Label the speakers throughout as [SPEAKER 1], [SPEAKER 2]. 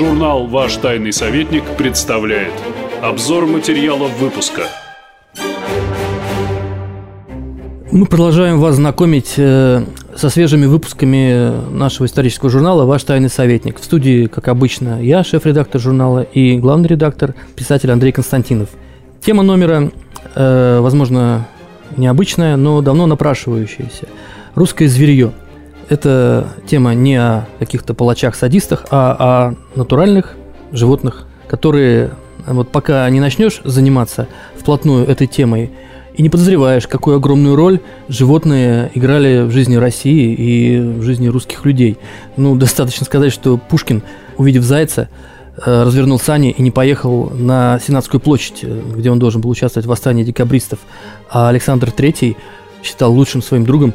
[SPEAKER 1] Журнал «Ваш тайный советник» представляет Обзор материалов выпуска
[SPEAKER 2] Мы продолжаем вас знакомить э, со свежими выпусками нашего исторического журнала «Ваш тайный советник». В студии, как обычно, я, шеф-редактор журнала, и главный редактор, писатель Андрей Константинов. Тема номера, э, возможно, необычная, но давно напрашивающаяся. Русское зверье. Это тема не о каких-то палачах-садистах, а о натуральных животных, которые вот пока не начнешь заниматься вплотную этой темой, и не подозреваешь, какую огромную роль животные играли в жизни России и в жизни русских людей. Ну, достаточно сказать, что Пушкин, увидев зайца, э, развернул сани и не поехал на Сенатскую площадь, где он должен был участвовать в восстании декабристов. А Александр III считал лучшим своим другом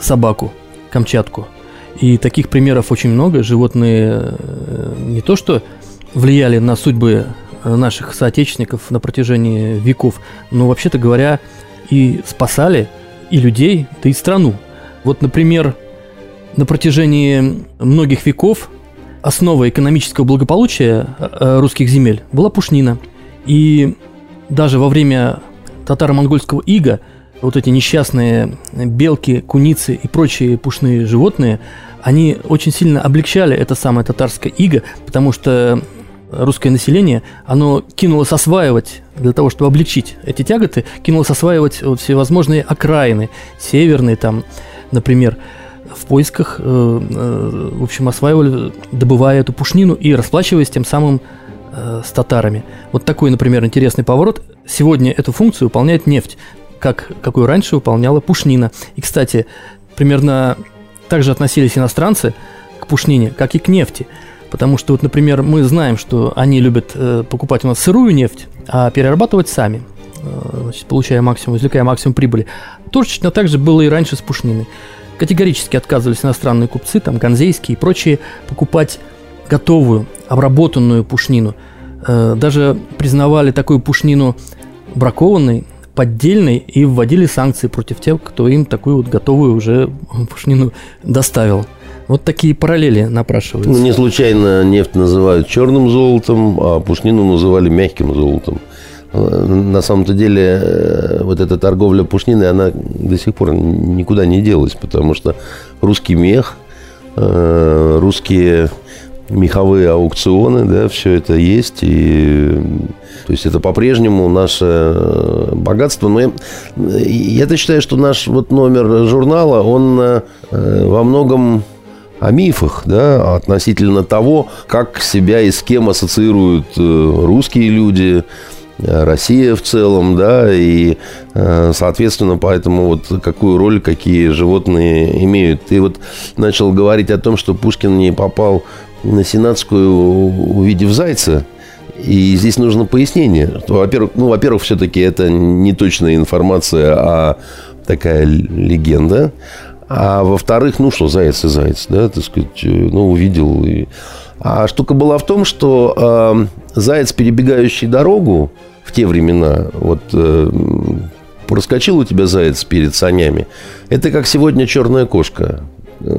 [SPEAKER 2] собаку, Камчатку. И таких примеров очень много. Животные э, не то что влияли на судьбы наших соотечественников на протяжении веков, но вообще-то говоря, и спасали и людей, да и страну. Вот, например, на протяжении многих веков основой экономического благополучия э, русских земель была пушнина. И даже во время татаро-монгольского ига вот эти несчастные белки, куницы и прочие пушные животные, они очень сильно облегчали это самое татарское иго, потому что русское население, оно кинулось осваивать, для того, чтобы облегчить эти тяготы, кинулось осваивать вот всевозможные окраины, северные там, например, в поисках, э, э, в общем, осваивали, добывая эту пушнину и расплачиваясь тем самым э, с татарами. Вот такой, например, интересный поворот. Сегодня эту функцию выполняет нефть, как, какую раньше выполняла пушнина. И, кстати, примерно так же относились иностранцы к пушнине, как и к нефти – Потому что, вот, например, мы знаем, что они любят э, покупать у нас сырую нефть, а перерабатывать сами, э, получая максимум, извлекая максимум прибыли. Точно так же было и раньше с пушниной. Категорически отказывались иностранные купцы, там, ганзейские и прочие, покупать готовую, обработанную пушнину. Э, даже признавали такую пушнину бракованной, поддельной и вводили санкции против тех, кто им такую вот готовую уже пушнину доставил. Вот такие параллели напрашиваются.
[SPEAKER 3] Ну, не случайно нефть называют черным золотом, а пушнину называли мягким золотом. На самом-то деле, э, вот эта торговля пушниной, она до сих пор никуда не делась, потому что русский мех, э, русские меховые аукционы, да, все это есть. И, то есть это по-прежнему наше богатство. Но я, я-то считаю, что наш вот номер журнала, он э, во многом о мифах, да, относительно того, как себя и с кем ассоциируют э, русские люди, э, Россия в целом, да, и, э, соответственно, поэтому вот какую роль какие животные имеют. Ты вот начал говорить о том, что Пушкин не попал на Сенатскую, увидев зайца, и здесь нужно пояснение. Во-первых, ну, во-первых, все-таки это не точная информация, а такая легенда. А во-вторых, ну что, заяц и заяц, да, так сказать, э, ну, увидел. И... А штука была в том, что э, заяц, перебегающий дорогу в те времена, вот э, проскочил у тебя заяц перед санями, это как сегодня черная кошка.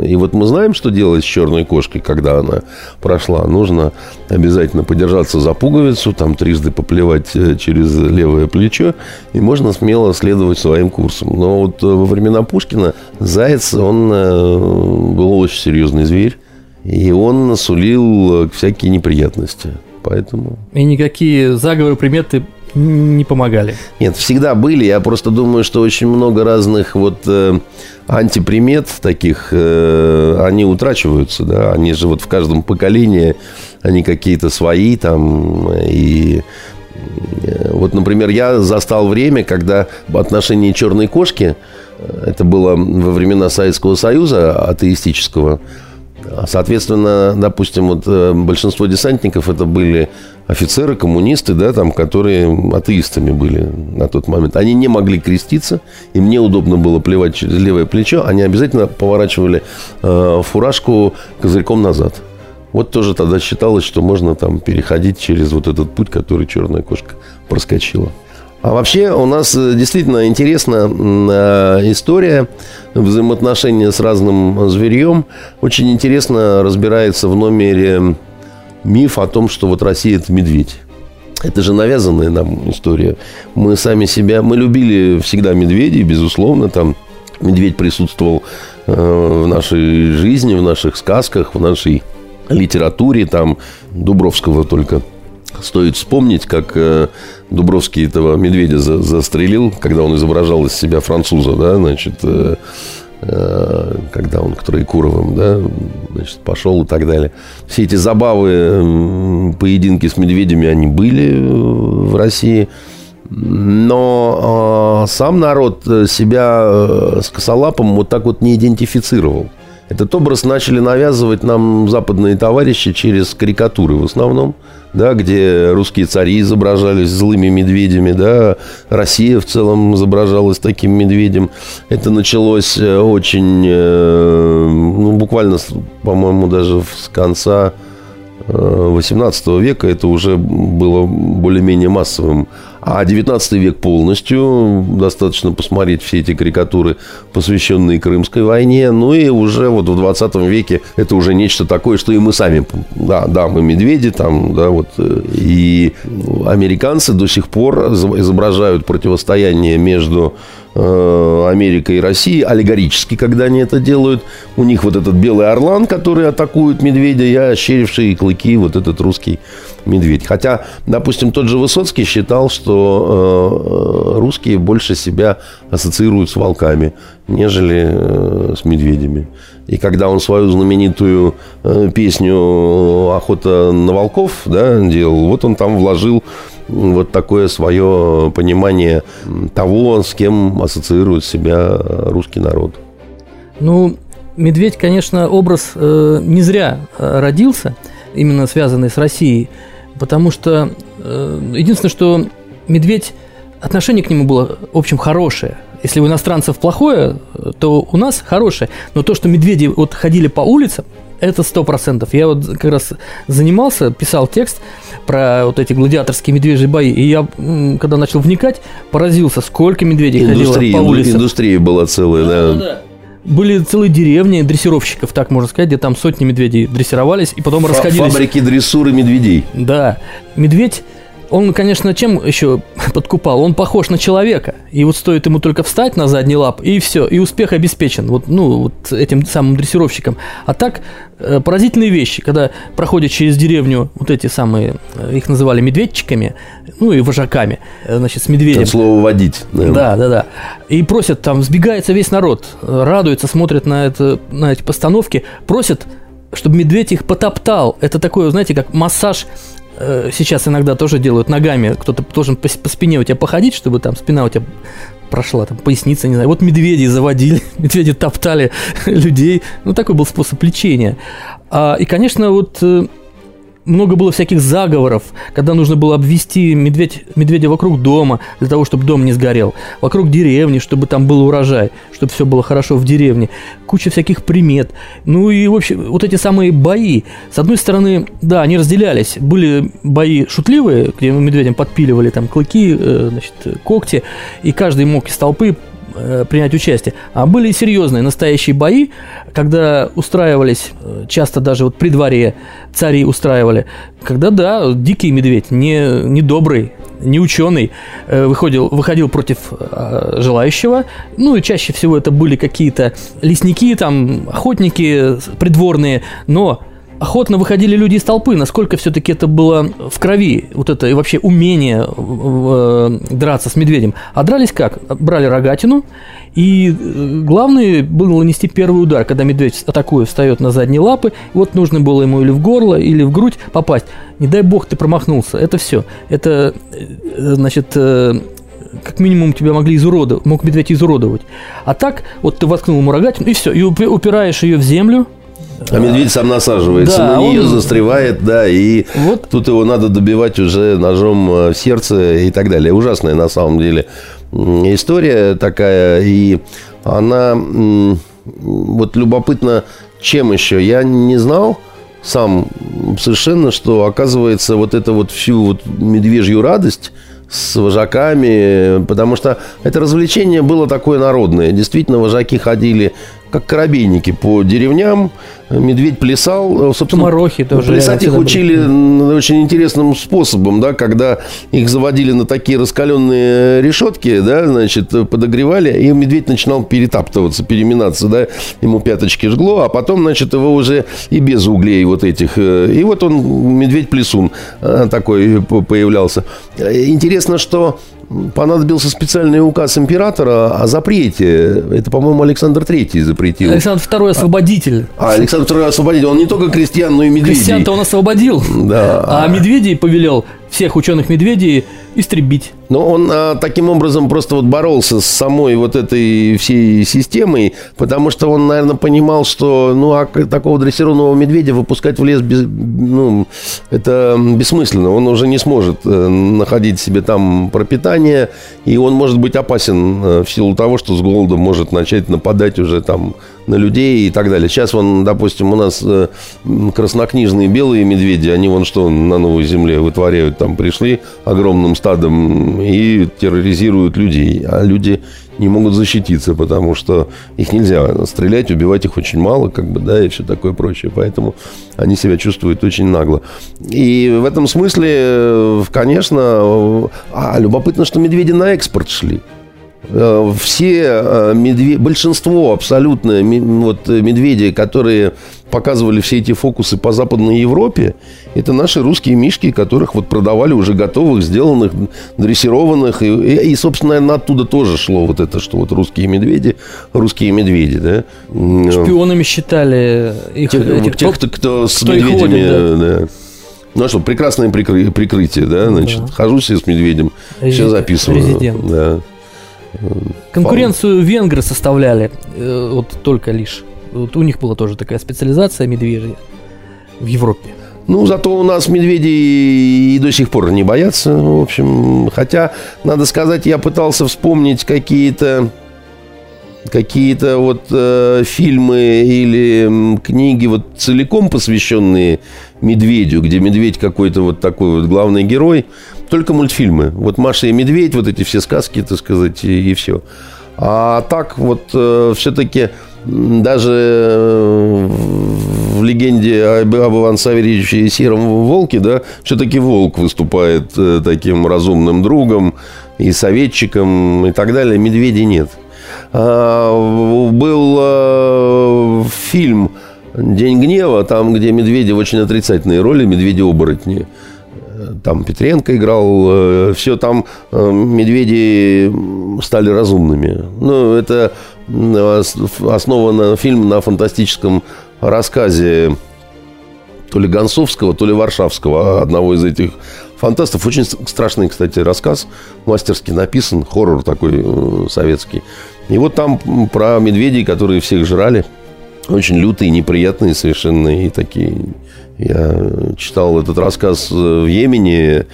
[SPEAKER 3] И вот мы знаем, что делать с черной кошкой, когда она прошла. Нужно обязательно подержаться за пуговицу, там трижды поплевать э, через левое плечо, и можно смело следовать своим курсом. Но вот э, во времена Пушкина заяц, он э, был очень серьезный зверь, и он насулил всякие неприятности. Поэтому...
[SPEAKER 2] И никакие заговоры, приметы не помогали.
[SPEAKER 3] Нет, всегда были. Я просто думаю, что очень много разных вот э, антипримет таких, э, они утрачиваются, да. Они же вот в каждом поколении, они какие-то свои там. И э, вот, например, я застал время, когда в отношении черной кошки, э, это было во времена Советского Союза атеистического, Соответственно, допустим, вот э, большинство десантников это были офицеры, коммунисты, да, там, которые атеистами были на тот момент. Они не могли креститься, им неудобно было плевать через левое плечо, они обязательно поворачивали э, фуражку козырьком назад. Вот тоже тогда считалось, что можно там переходить через вот этот путь, который черная кошка проскочила. А вообще у нас э, действительно интересная э, история взаимоотношения с разным зверьем. Очень интересно разбирается в номере миф о том, что вот Россия – это медведь. Это же навязанная нам история. Мы сами себя, мы любили всегда медведей, безусловно, там медведь присутствовал э, в нашей жизни, в наших сказках, в нашей литературе, там Дубровского только стоит вспомнить, как э, Дубровский этого медведя за, застрелил, когда он изображал из себя француза, да, значит, э, Э, когда он к Троекуровым, да, значит, пошел и так далее. Все эти забавы, поединки с медведями, они были в России. Но сам народ себя с косолапом вот так вот не идентифицировал. Этот образ начали навязывать нам западные товарищи через карикатуры в основном, да, где русские цари изображались злыми медведями, да, Россия в целом изображалась таким медведем. Это началось э, очень, э, ну, буквально, по-моему, даже с конца 18 века это уже было более-менее массовым. А 19 век полностью, достаточно посмотреть все эти карикатуры, посвященные Крымской войне. Ну и уже вот в 20 веке это уже нечто такое, что и мы сами, да, да, мы медведи там, да, вот. И американцы до сих пор изображают противостояние между Э, Америка и Россия аллегорически, когда они это делают. У них вот этот белый орлан, который атакует медведя, и ощерившие клыки вот этот русский медведь. Хотя, допустим, тот же Высоцкий считал, что э, русские больше себя ассоциируют с волками, нежели э, с медведями. И когда он свою знаменитую э, песню «Охота на волков» да, делал, вот он там вложил вот такое свое понимание того, с кем ассоциирует себя русский народ.
[SPEAKER 2] Ну, медведь, конечно, образ э, не зря э, родился, именно связанный с Россией, потому что э, единственное, что медведь, отношение к нему было, в общем, хорошее. Если у иностранцев плохое, то у нас хорошее. Но то, что медведи вот ходили по улицам, это сто процентов. Я вот как раз занимался, писал текст про вот эти гладиаторские медвежьи бои, и я, когда начал вникать, поразился, сколько медведей
[SPEAKER 3] индустрия,
[SPEAKER 2] ходило по улицам.
[SPEAKER 3] Индустрия была целая, да. да. да
[SPEAKER 2] были целые деревни дрессировщиков, так можно сказать, где там сотни медведей дрессировались и потом Фа- расходились.
[SPEAKER 3] Фабрики дрессуры медведей.
[SPEAKER 2] Да. Медведь он, конечно, чем еще подкупал? Он похож на человека. И вот стоит ему только встать на задний лап, и все, и успех обеспечен. Вот, ну, вот этим самым дрессировщиком. А так, э, поразительные вещи, когда проходят через деревню вот эти самые, э, их называли медведчиками, ну и вожаками, э, значит, с медведем. Это
[SPEAKER 3] слово «водить».
[SPEAKER 2] Наверное. Да, да, да. И просят, там, сбегается весь народ, радуется, смотрит на, это, на эти постановки, просят чтобы медведь их потоптал. Это такое, знаете, как массаж сейчас иногда тоже делают ногами. Кто-то должен по, по спине у тебя походить, чтобы там спина у тебя прошла, там, поясница, не знаю. Вот медведи заводили, медведи топтали людей. Ну, такой был способ лечения. А, и, конечно, вот э, много было всяких заговоров, когда нужно было обвести медведь, медведя вокруг дома, для того, чтобы дом не сгорел, вокруг деревни, чтобы там был урожай, чтобы все было хорошо в деревне, куча всяких примет. Ну и, в общем, вот эти самые бои. С одной стороны, да, они разделялись. Были бои шутливые, где медведям подпиливали там клыки, э, значит, когти, и каждый мог из толпы Э, принять участие. А были серьезные настоящие бои, когда устраивались, э, часто даже вот при дворе цари устраивали, когда, да, дикий медведь, не, не добрый, не ученый, э, выходил, выходил против желающего. Ну и чаще всего это были какие-то лесники, там, охотники придворные, но охотно выходили люди из толпы, насколько все-таки это было в крови, вот это и вообще умение э, драться с медведем. А дрались как? Брали рогатину, и э, главное было нанести первый удар, когда медведь атакуя встает на задние лапы, вот нужно было ему или в горло, или в грудь попасть. Не дай бог ты промахнулся, это все. Это, э, значит, как минимум тебя могли изуродовать, мог медведь изуродовать. А так, вот ты воткнул ему рогатину, и все, и упираешь ее в землю,
[SPEAKER 3] а медведь сам насаживается да, на нее, он... застревает, да, и вот. тут его надо добивать уже ножом э, в сердце и так далее. Ужасная на самом деле история такая, и она вот любопытно, чем еще. Я не знал сам совершенно, что оказывается вот это вот всю вот медвежью радость с вожаками, потому что это развлечение было такое народное. Действительно, вожаки ходили как корабейники по деревням, медведь плясал.
[SPEAKER 2] Собственно, Марохи тоже.
[SPEAKER 3] Плясать их учили были. очень интересным способом, да, когда их заводили на такие раскаленные решетки, да, значит, подогревали, и медведь начинал перетаптываться, переминаться, да, ему пяточки жгло, а потом, значит, его уже и без углей вот этих. И вот он, медведь-плесун такой появлялся. Интересно, что понадобился специальный указ императора о запрете. Это, по-моему, Александр Третий запретил.
[SPEAKER 2] Александр Второй освободитель.
[SPEAKER 3] А, Александр Второй освободитель. Он не только крестьян, но и медведей.
[SPEAKER 2] Крестьян-то он освободил.
[SPEAKER 3] Да.
[SPEAKER 2] А медведей повелел всех ученых медведей истребить.
[SPEAKER 3] Но он а, таким образом просто вот боролся с самой вот этой всей системой, потому что он, наверное, понимал, что ну а такого дрессированного медведя выпускать в лес без, ну, это бессмысленно. Он уже не сможет э, находить себе там пропитание, и он может быть опасен э, в силу того, что с голода может начать нападать уже там на людей и так далее. Сейчас вон, допустим, у нас э, краснокнижные белые медведи, они вон что на Новой Земле вытворяют, там пришли огромным стадом и терроризируют людей, а люди не могут защититься, потому что их нельзя стрелять, убивать их очень мало, как бы, да, и все такое прочее. Поэтому они себя чувствуют очень нагло. И в этом смысле, э, конечно, а любопытно, что медведи на экспорт шли. Э, все э, медведи, большинство абсолютно вот, медведей, которые показывали все эти фокусы по Западной Европе, это наши русские мишки, которых вот продавали уже готовых, сделанных, дрессированных. И, и, и собственно, наверное, оттуда тоже шло вот это, что вот русские медведи, русские медведи, да.
[SPEAKER 2] Шпионами считали их,
[SPEAKER 3] тех, этих, тех кто, кто с кто медведями, водит, да. да. Ну а что, прекрасное прикры- прикрытие, да, значит, да. хожу себе с медведем, Резидент. все записываю.
[SPEAKER 2] Резидент. Да. Конкуренцию Фаун. венгры составляли э, вот только лишь. Вот у них была тоже такая специализация медвежья в Европе.
[SPEAKER 3] Ну, зато у нас медведи и до сих пор не боятся, в общем. Хотя, надо сказать, я пытался вспомнить какие-то какие-то вот э, фильмы или книги вот целиком посвященные медведю, где медведь какой-то вот такой вот главный герой. Только мультфильмы. Вот Маша и Медведь, вот эти все сказки, так сказать, и, и все. А так вот э, все-таки даже э, в легенде об, об Иван Савельевиче и Сером Волке, да, все-таки волк выступает э, таким разумным другом и советчиком и так далее. Медведей нет. А, был э, фильм «День гнева», там, где медведи в очень отрицательные роли, медведи-оборотни там Петренко играл, э, все там э, медведи стали разумными. Ну, это основано фильм на фантастическом рассказе то ли Гонцовского, то ли Варшавского, одного из этих фантастов. Очень страшный, кстати, рассказ, мастерски написан, хоррор такой э, советский. И вот там про медведей, которые всех жрали, очень лютые, неприятные совершенно и такие. Я читал этот рассказ в Йемене,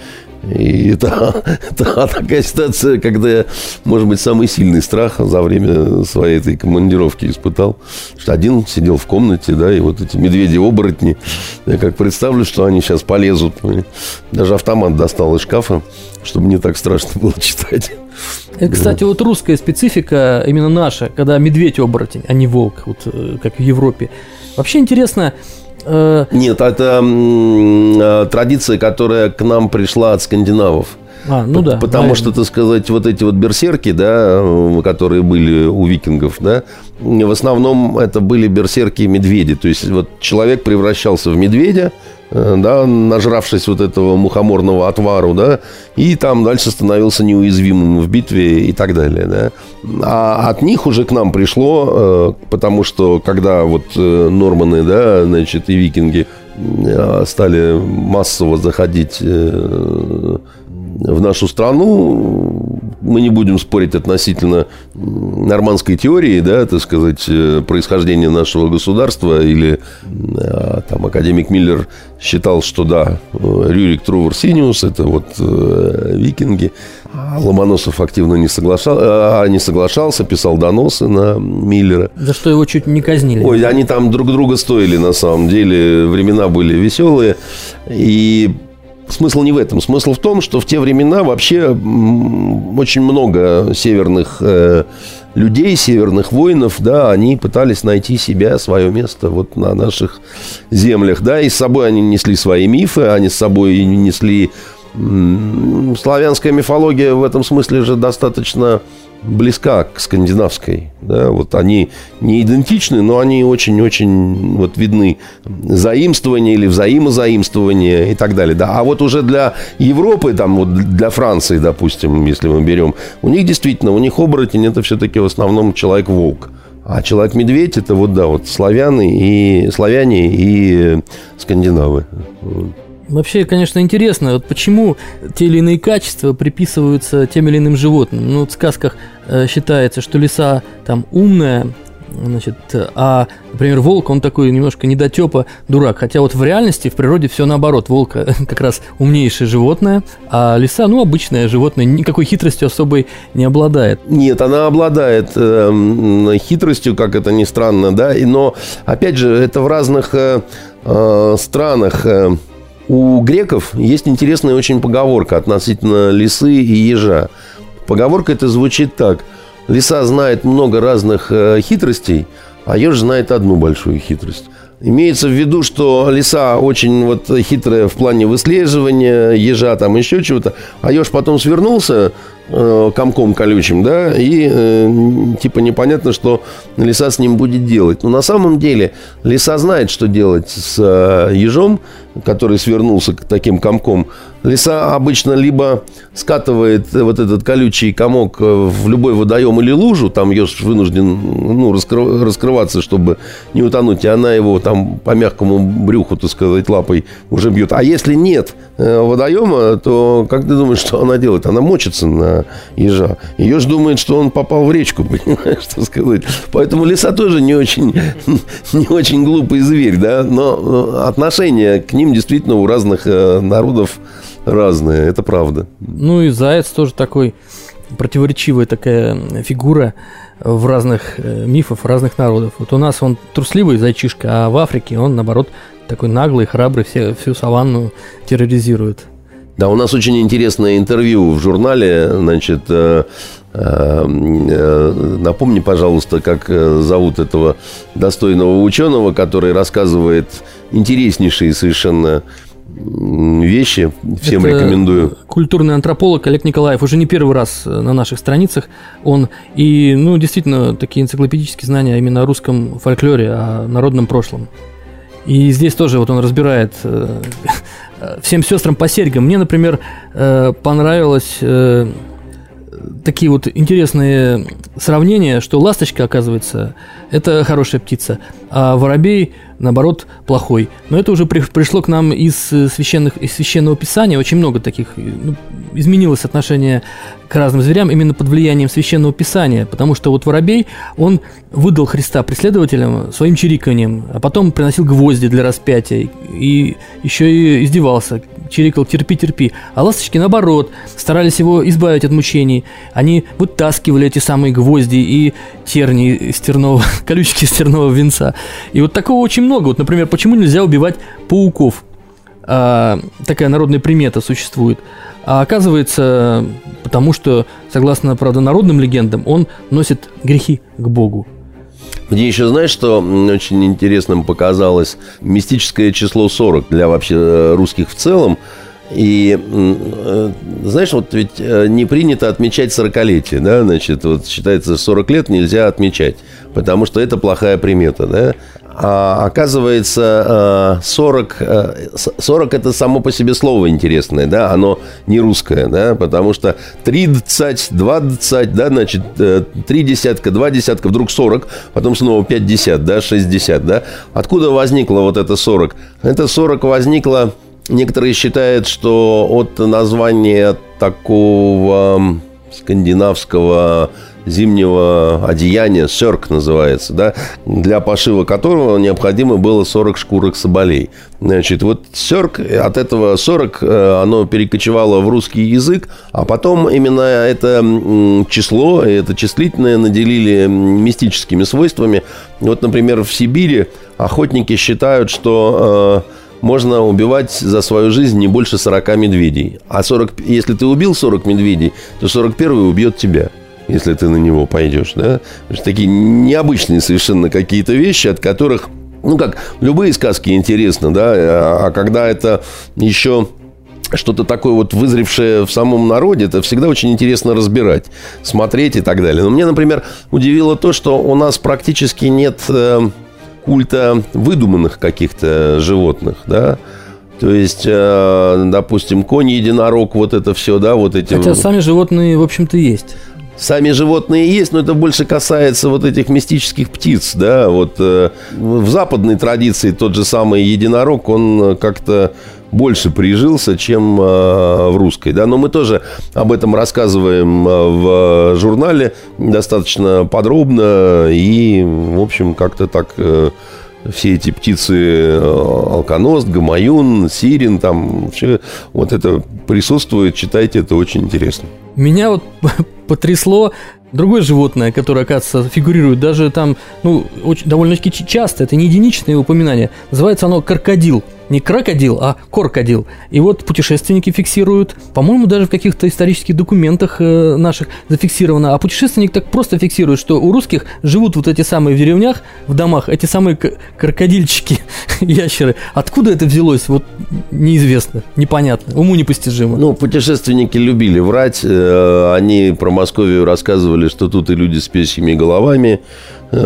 [SPEAKER 3] и это, это такая ситуация, когда я, может быть, самый сильный страх за время своей этой командировки испытал. Что один сидел в комнате, да, и вот эти медведи-оборотни, я как представлю, что они сейчас полезут. Даже автомат достал из шкафа, чтобы не так страшно было читать.
[SPEAKER 2] Это, кстати, вот русская специфика, именно наша, когда медведь-оборотень, а не волк, вот э, как в Европе. Вообще интересно,
[SPEAKER 3] Э, Нет, это э, традиция, которая к нам пришла от скандинавов.
[SPEAKER 2] А, ну да.
[SPEAKER 3] Потому правильно. что, так сказать, вот эти вот берсерки, да, которые были у викингов, да, в основном это были берсерки-медведи. То есть вот человек превращался в медведя, да, нажравшись вот этого мухоморного отвару, да, и там дальше становился неуязвимым в битве и так далее, да. А от них уже к нам пришло, э, потому что когда вот э, норманы, да, значит, и викинги стали массово заходить в нашу страну, мы не будем спорить относительно нормандской теории, да, так сказать, э, происхождения нашего государства, или а, там академик Миллер считал, что да, Рюрик Трувор Синиус, это вот э, викинги, а Ломоносов активно не, соглашал, а, не соглашался, писал доносы на Миллера.
[SPEAKER 2] За что его чуть не казнили.
[SPEAKER 3] Ой, они там друг друга стоили на самом деле, времена были веселые, и смысл не в этом. Смысл в том, что в те времена вообще очень много северных э, людей, северных воинов, да, они пытались найти себя, свое место вот на наших землях, да, и с собой они несли свои мифы, они с собой несли... Славянская мифология в этом смысле же достаточно близка к скандинавской. Да? Вот они не идентичны, но они очень-очень вот видны. Заимствование или взаимозаимствование и так далее. Да? А вот уже для Европы, там, вот для Франции, допустим, если мы берем, у них действительно, у них оборотень это все-таки в основном человек-волк. А человек-медведь это вот, да, вот славяны и славяне и скандинавы.
[SPEAKER 2] Вообще, конечно, интересно, вот почему те или иные качества приписываются тем или иным животным. Ну, вот в сказках э, считается, что лиса там умная, значит, а, например, волк, он такой немножко недотепа, дурак. Хотя вот в реальности, в природе все наоборот. Волк как раз умнейшее животное, а лиса, ну, обычное животное, никакой хитростью особой не обладает.
[SPEAKER 3] Нет, она обладает э, хитростью, как это ни странно, да, но, опять же, это в разных э, э странах... Э, у греков есть интересная очень поговорка относительно лисы и ежа. Поговорка это звучит так. Лиса знает много разных э, хитростей, а еж знает одну большую хитрость. Имеется в виду, что лиса очень вот хитрая в плане выслеживания, ежа там еще чего-то, а еж потом свернулся э, комком колючим, да, и э, типа непонятно, что лиса с ним будет делать. Но на самом деле лиса знает, что делать с э, ежом, который свернулся таким комком. Лиса обычно либо скатывает вот этот колючий комок э, в любой водоем или лужу, там еж вынужден ну, раскрываться, чтобы не утонуть, и она его там по мягкому брюху, так сказать, лапой уже бьет. А если нет э, водоема, то как ты думаешь, что она делает? Она мочится на ежа. Еж думает, что он попал в речку, понимаешь, что сказать. Поэтому лиса тоже не очень, не очень глупый зверь, да, но отношение к ним действительно у разных э, народов разные, это правда.
[SPEAKER 2] Ну и заяц тоже такой противоречивая такая фигура в разных э, мифах разных народов. Вот у нас он трусливый зайчишка, а в Африке он, наоборот, такой наглый, храбрый, все, всю саванну терроризирует.
[SPEAKER 3] Да, у нас очень интересное интервью в журнале, значит, э, э, напомни, пожалуйста, как зовут этого достойного ученого, который рассказывает интереснейшие совершенно вещи. Всем Это рекомендую.
[SPEAKER 2] Культурный антрополог Олег Николаев уже не первый раз э, на наших страницах. Он и, ну, действительно, такие энциклопедические знания именно о русском фольклоре, о народном прошлом. И здесь тоже вот он разбирает э, всем сестрам по серьгам. Мне, например, э, понравилось такие вот интересные сравнения, что ласточка, оказывается, это хорошая птица, а воробей, наоборот, плохой. Но это уже при, пришло к нам из, э, священных, из священного писания. Очень много таких э, ну, изменилось отношение к разным зверям именно под влиянием священного писания, потому что вот воробей, он выдал Христа преследователям своим чириканием, а потом приносил гвозди для распятия и еще и издевался, чирикал «терпи, терпи». А ласточки, наоборот, старались его избавить от мучений. Они вытаскивали эти самые гвозди и терни из тернового, колючки из тернового венца. И вот такого очень много. Вот, например, почему нельзя убивать пауков? А, такая народная примета существует. А оказывается, потому что, согласно, правда, народным легендам, он носит грехи к Богу.
[SPEAKER 3] Мне еще, знаешь, что очень интересным показалось? Мистическое число 40 для вообще э, русских в целом. И э, знаешь, вот ведь э, не принято отмечать 40-летие, да, значит, вот считается 40 лет нельзя отмечать, потому что это плохая примета, да. А оказывается, 40, э, 40 это само по себе слово интересное, да, оно не русское, да, потому что 30, 20, да, значит, 3 десятка, 2 десятка, вдруг 40, потом снова 50, да, 60, да. Откуда возникло вот это 40? Это 40 возникло Некоторые считают, что от названия такого скандинавского зимнего одеяния, сёрк называется, да, для пошива которого необходимо было 40 шкурок соболей. Значит, вот сёрк, от этого 40, э, оно перекочевало в русский язык, а потом именно это число, это числительное наделили мистическими свойствами. Вот, например, в Сибири охотники считают, что э, можно убивать за свою жизнь не больше 40 медведей. А 40, если ты убил 40 медведей, то 41 убьет тебя если ты на него пойдешь, да. Такие необычные совершенно какие-то вещи, от которых, ну как, любые сказки интересны, да, а, а когда это еще что-то такое вот вызревшее в самом народе, это всегда очень интересно разбирать, смотреть и так далее. Но мне, например, удивило то, что у нас практически нет э, культа выдуманных каких-то животных, да. То есть, э, допустим, конь, единорог, вот это все, да, вот эти...
[SPEAKER 2] Хотя сами животные, в общем-то, есть.
[SPEAKER 3] Сами животные есть, но это больше касается вот этих мистических птиц, да, вот э, в западной традиции тот же самый единорог, он как-то больше прижился, чем э, в русской. Да? Но мы тоже об этом рассказываем э, в журнале достаточно подробно. И, в общем, как-то так э, все эти птицы алконост, гамаюн, сирин, там все вот это присутствует. Читайте, это очень интересно.
[SPEAKER 2] Меня вот потрясло. Другое животное, которое, оказывается, фигурирует даже там, ну, очень, довольно-таки часто, это не единичное упоминание, называется оно крокодил не крокодил, а крокодил. И вот путешественники фиксируют, по-моему, даже в каких-то исторических документах э, наших зафиксировано, а путешественник так просто фиксирует, что у русских живут вот эти самые в деревнях, в домах, эти самые крокодильчики, ящеры. Откуда это взялось, вот неизвестно, непонятно, уму непостижимо.
[SPEAKER 3] Ну, путешественники любили врать, э, они про Московию рассказывали, что тут и люди с песьями головами,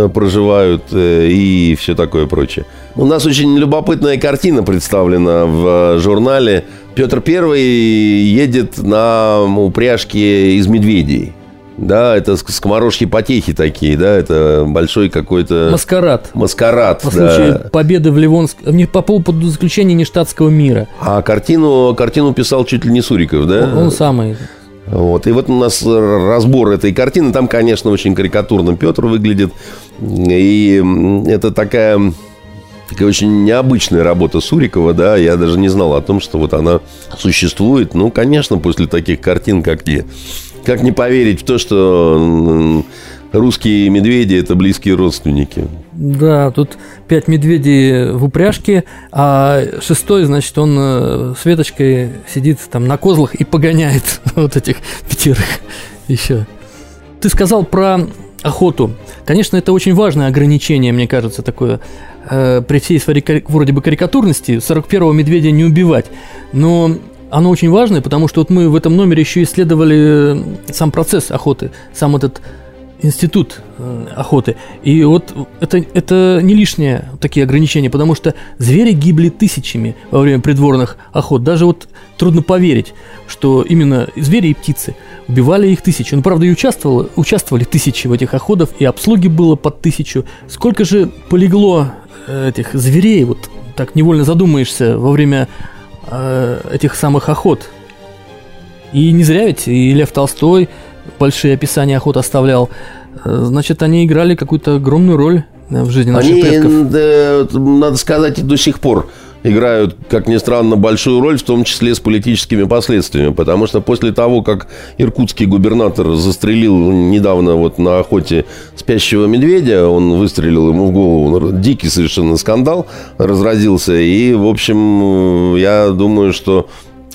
[SPEAKER 3] проживают э, и все такое прочее. У нас очень любопытная картина представлена в журнале. Петр Первый едет на упряжке из медведей. Да, это скоморожьи потехи такие, да, это большой какой-то...
[SPEAKER 2] Маскарад.
[SPEAKER 3] Маскарад,
[SPEAKER 2] По да. случаю победы в Ливонском... Не по поводу заключения нештатского мира.
[SPEAKER 3] А картину, картину писал чуть ли не Суриков, да?
[SPEAKER 2] Он, он самый.
[SPEAKER 3] Вот. И вот у нас разбор этой картины. Там, конечно, очень карикатурно Петр выглядит. И это такая такая очень необычная работа Сурикова, да, я даже не знал о том, что вот она существует. Ну, конечно, после таких картин, как те. Как не поверить в то, что русские медведи – это близкие родственники.
[SPEAKER 2] Да, тут пять медведей в упряжке, а шестой, значит, он э, с веточкой сидит там на козлах и погоняет вот этих пятерых еще. Ты сказал про охоту. Конечно, это очень важное ограничение, мне кажется, такое. Э, при всей своей вроде бы карикатурности 41-го медведя не убивать. Но оно очень важное, потому что вот мы в этом номере еще исследовали сам процесс охоты, сам этот институт э, охоты. И вот это, это не лишние такие ограничения, потому что звери гибли тысячами во время придворных охот. Даже вот трудно поверить, что именно звери и птицы убивали их тысячи. Ну, правда, и участвовало, участвовали тысячи в этих охотах, и обслуги было под тысячу. Сколько же полегло э, этих зверей, вот так невольно задумаешься во время э, этих самых охот. И не зря ведь и Лев Толстой большие описания охот оставлял, э, значит, они играли какую-то огромную роль э, в жизни наших
[SPEAKER 3] они,
[SPEAKER 2] предков.
[SPEAKER 3] Да, надо сказать, и до сих пор играют, как ни странно, большую роль, в том числе с политическими последствиями. Потому что после того, как иркутский губернатор застрелил недавно вот на охоте спящего медведя, он выстрелил ему в голову, дикий совершенно скандал разразился. И, в общем, я думаю, что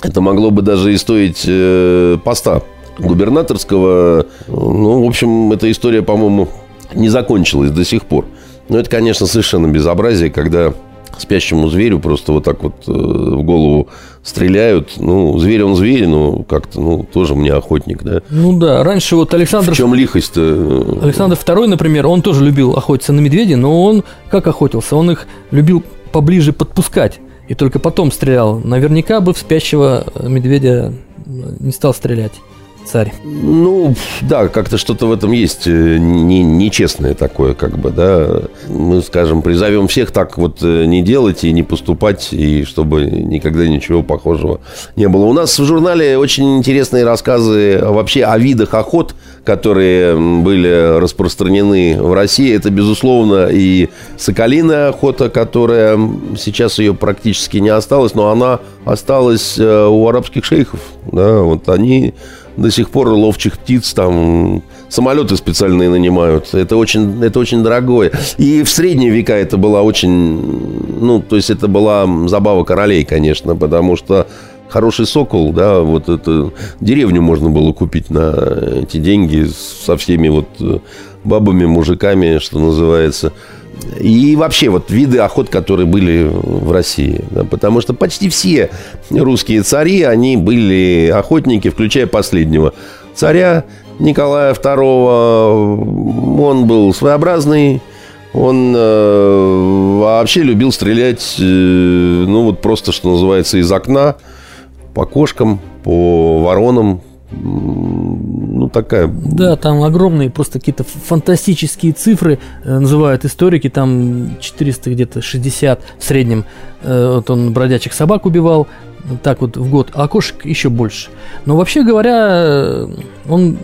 [SPEAKER 3] это могло бы даже и стоить э, поста губернаторского. Ну, в общем, эта история, по-моему, не закончилась до сих пор. Но это, конечно, совершенно безобразие, когда спящему зверю просто вот так вот э, в голову стреляют. Ну, зверь он зверь, но как-то, ну, тоже мне охотник, да.
[SPEAKER 2] Ну да, раньше вот Александр...
[SPEAKER 3] В чем лихость-то?
[SPEAKER 2] Александр II, например, он тоже любил охотиться на медведей, но он как охотился? Он их любил поближе подпускать и только потом стрелял. Наверняка бы в спящего медведя не стал стрелять царь.
[SPEAKER 3] Ну, да, как-то что-то в этом есть э, не, нечестное такое, как бы, да. Мы, скажем, призовем всех так вот э, не делать и не поступать, и чтобы никогда ничего похожего не было. У нас в журнале очень интересные рассказы вообще о видах охот, которые были распространены в России. Это, безусловно, и соколиная охота, которая сейчас ее практически не осталось, но она осталась э, у арабских шейхов. Да, вот они до сих пор ловчих птиц там самолеты специальные нанимают. Это очень, это очень дорогое. И в средние века это была очень... Ну, то есть это была забава королей, конечно, потому что хороший сокол, да, вот это деревню можно было купить на эти деньги со всеми вот э, бабами, мужиками, что называется. И вообще вот виды охот, которые были в России. Да, потому что почти все русские цари, они были охотники, включая последнего царя Николая II. Он был своеобразный, он э, вообще любил стрелять, э, ну вот просто, что называется, из окна, по кошкам, по воронам, ну, такая...
[SPEAKER 2] Да, там огромные просто какие-то фантастические цифры э, называют историки, там 400 где-то 60 в среднем. Э, вот он бродячих собак убивал, так вот в год, а кошек еще больше. Но вообще говоря, э, он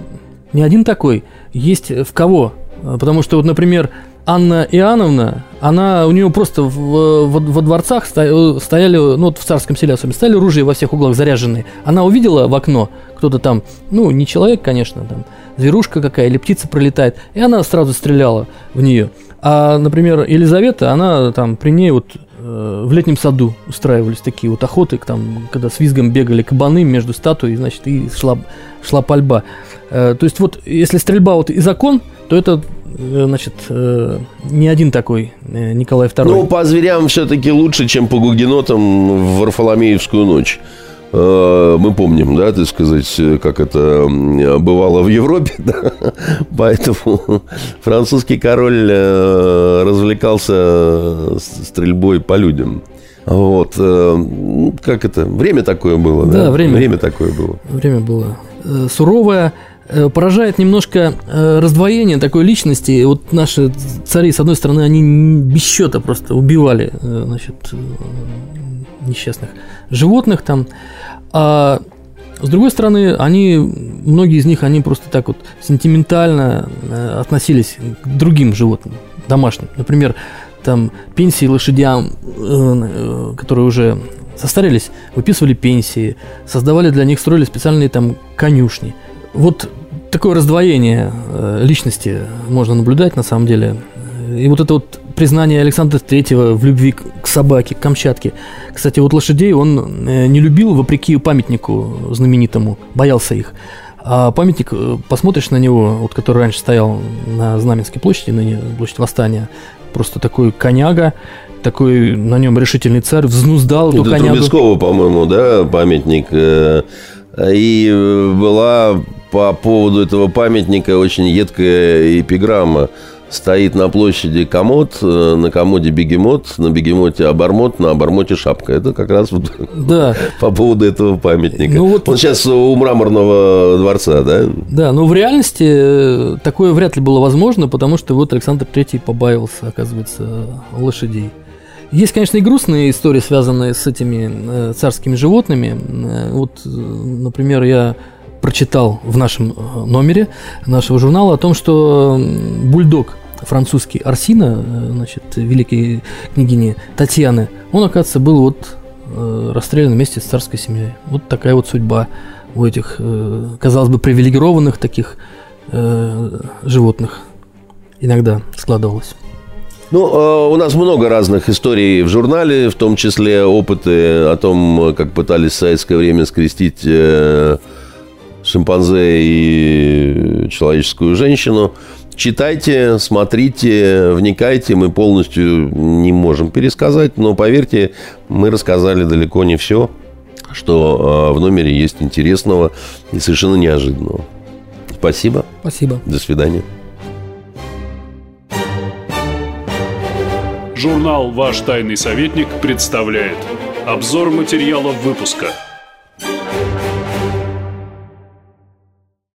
[SPEAKER 2] не один такой. Есть в кого. Потому что, вот, например, Анна Иоанновна, она, у нее просто в, во, во дворцах стояли, ну вот в царском селе особенно, стояли ружья во всех углах заряженные. Она увидела в окно, кто-то там, ну не человек, конечно, там зверушка какая или птица пролетает, и она сразу стреляла в нее. А, например, Елизавета, она там при ней вот э, в летнем саду устраивались такие вот охоты, там, когда с визгом бегали кабаны между статуей, значит, и шла, шла пальба. Э, то есть вот если стрельба вот и закон, то это Э, значит, э, не один такой э, Николай II.
[SPEAKER 3] Ну, по зверям все-таки лучше, чем по гугенотам в Варфоломеевскую ночь. Мы помним, да, так сказать, как это бывало в Европе, да? поэтому французский король развлекался стрельбой по людям. Вот, как это, время такое было,
[SPEAKER 2] да? Да, время,
[SPEAKER 3] время такое было.
[SPEAKER 2] Время было суровое. Э, поражает немножко э, раздвоение такой личности. Вот наши цари, с одной стороны, они без счета просто убивали э, значит, несчастных животных там, а с другой стороны, они, многие из них, они просто так вот сентиментально относились к другим животным, домашним. Например, там пенсии лошадям, которые уже состарились, выписывали пенсии, создавали для них, строили специальные там конюшни – вот такое раздвоение э, личности можно наблюдать на самом деле. И вот это вот признание Александра Третьего в любви к собаке, к Камчатке. Кстати, вот лошадей он э, не любил, вопреки памятнику знаменитому, боялся их. А памятник, э, посмотришь на него, вот который раньше стоял на Знаменской площади, ныне площадь Восстания, просто такой коняга, такой на нем решительный царь, взнуздал
[SPEAKER 3] эту конягу. Трубецкого, по-моему, да, памятник. И была по поводу этого памятника очень едкая эпиграмма. Стоит на площади комод, э, на комоде бегемот, на бегемоте обормот, на обормоте шапка. Это как раз вот да. по поводу этого памятника. Ну, вот... Он сейчас у мраморного дворца, да?
[SPEAKER 2] Да, но в реальности э, такое вряд ли было возможно, потому что вот Александр Третий побаивался, оказывается, лошадей. Есть, конечно, и грустные истории, связанные с этими э, царскими животными. Вот, например, я прочитал в нашем э, номере нашего журнала о том, что бульдог французский Арсина, э, значит, великой княгини Татьяны, он, оказывается, был вот э, расстрелян вместе с царской семьей. Вот такая вот судьба у этих, казалось бы, привилегированных таких животных иногда складывалась.
[SPEAKER 3] Ну, у нас много разных историй в журнале, в том числе опыты о том, как пытались в советское время скрестить шимпанзе и человеческую женщину. Читайте, смотрите, вникайте. Мы полностью не можем пересказать, но поверьте, мы рассказали далеко не все, что а, в номере есть интересного и совершенно неожиданного. Спасибо.
[SPEAKER 2] Спасибо.
[SPEAKER 3] До свидания.
[SPEAKER 1] Журнал «Ваш тайный советник» представляет обзор материалов выпуска –